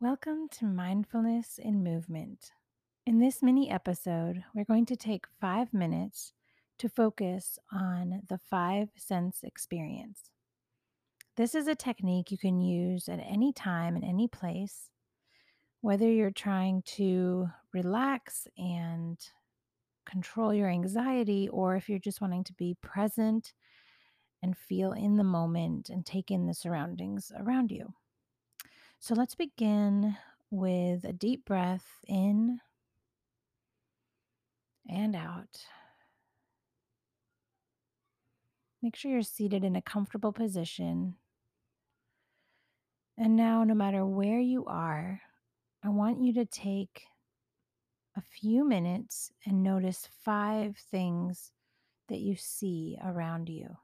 Welcome to Mindfulness in Movement. In this mini episode, we're going to take five minutes to focus on the five sense experience. This is a technique you can use at any time and any place, whether you're trying to relax and control your anxiety, or if you're just wanting to be present and feel in the moment and take in the surroundings around you. So let's begin with a deep breath in and out. Make sure you're seated in a comfortable position. And now, no matter where you are, I want you to take a few minutes and notice five things that you see around you.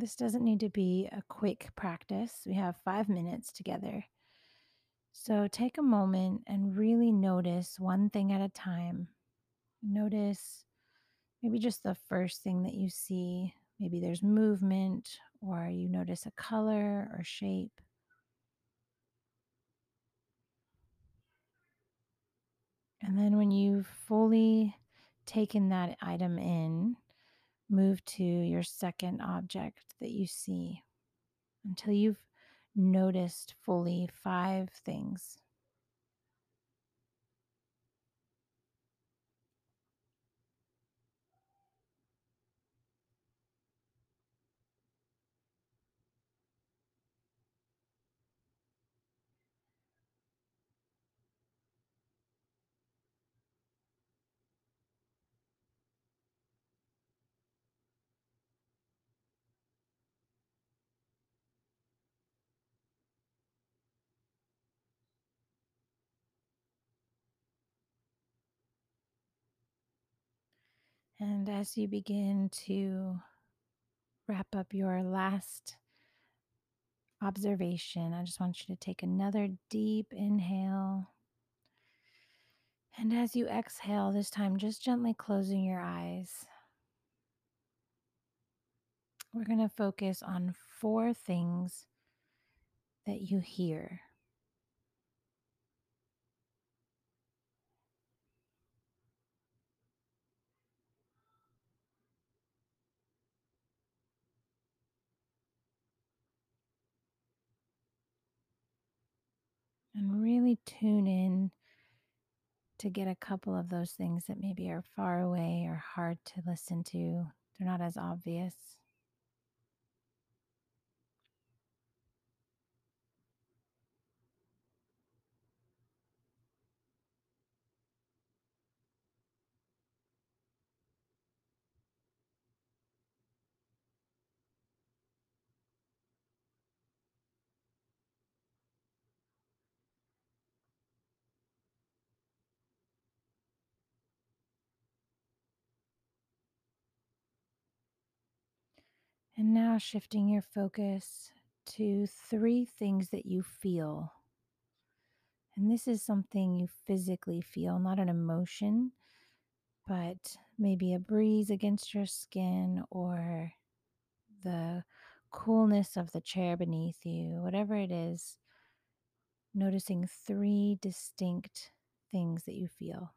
This doesn't need to be a quick practice. We have five minutes together. So take a moment and really notice one thing at a time. Notice maybe just the first thing that you see. Maybe there's movement, or you notice a color or shape. And then when you've fully taken that item in, move to your second object that you see until you've noticed fully five things. And as you begin to wrap up your last observation, I just want you to take another deep inhale. And as you exhale, this time just gently closing your eyes, we're going to focus on four things that you hear. And really tune in to get a couple of those things that maybe are far away or hard to listen to. They're not as obvious. And now shifting your focus to three things that you feel. And this is something you physically feel, not an emotion, but maybe a breeze against your skin or the coolness of the chair beneath you, whatever it is, noticing three distinct things that you feel.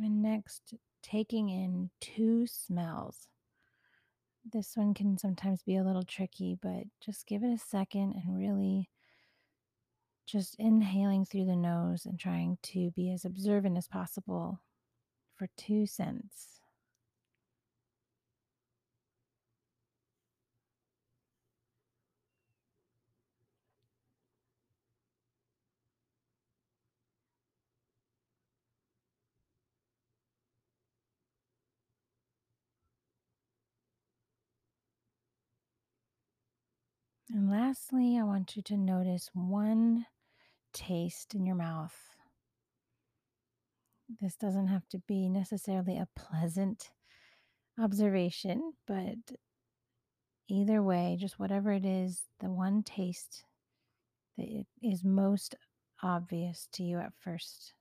And next, taking in two smells. This one can sometimes be a little tricky, but just give it a second and really just inhaling through the nose and trying to be as observant as possible for two scents. And lastly, I want you to notice one taste in your mouth. This doesn't have to be necessarily a pleasant observation, but either way, just whatever it is, the one taste that is most obvious to you at first.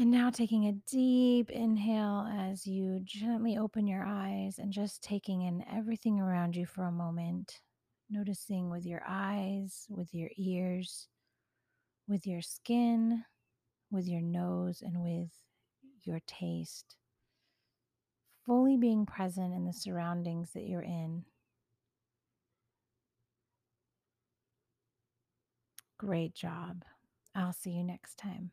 And now taking a deep inhale as you gently open your eyes and just taking in everything around you for a moment, noticing with your eyes, with your ears, with your skin, with your nose, and with your taste. Fully being present in the surroundings that you're in. Great job. I'll see you next time.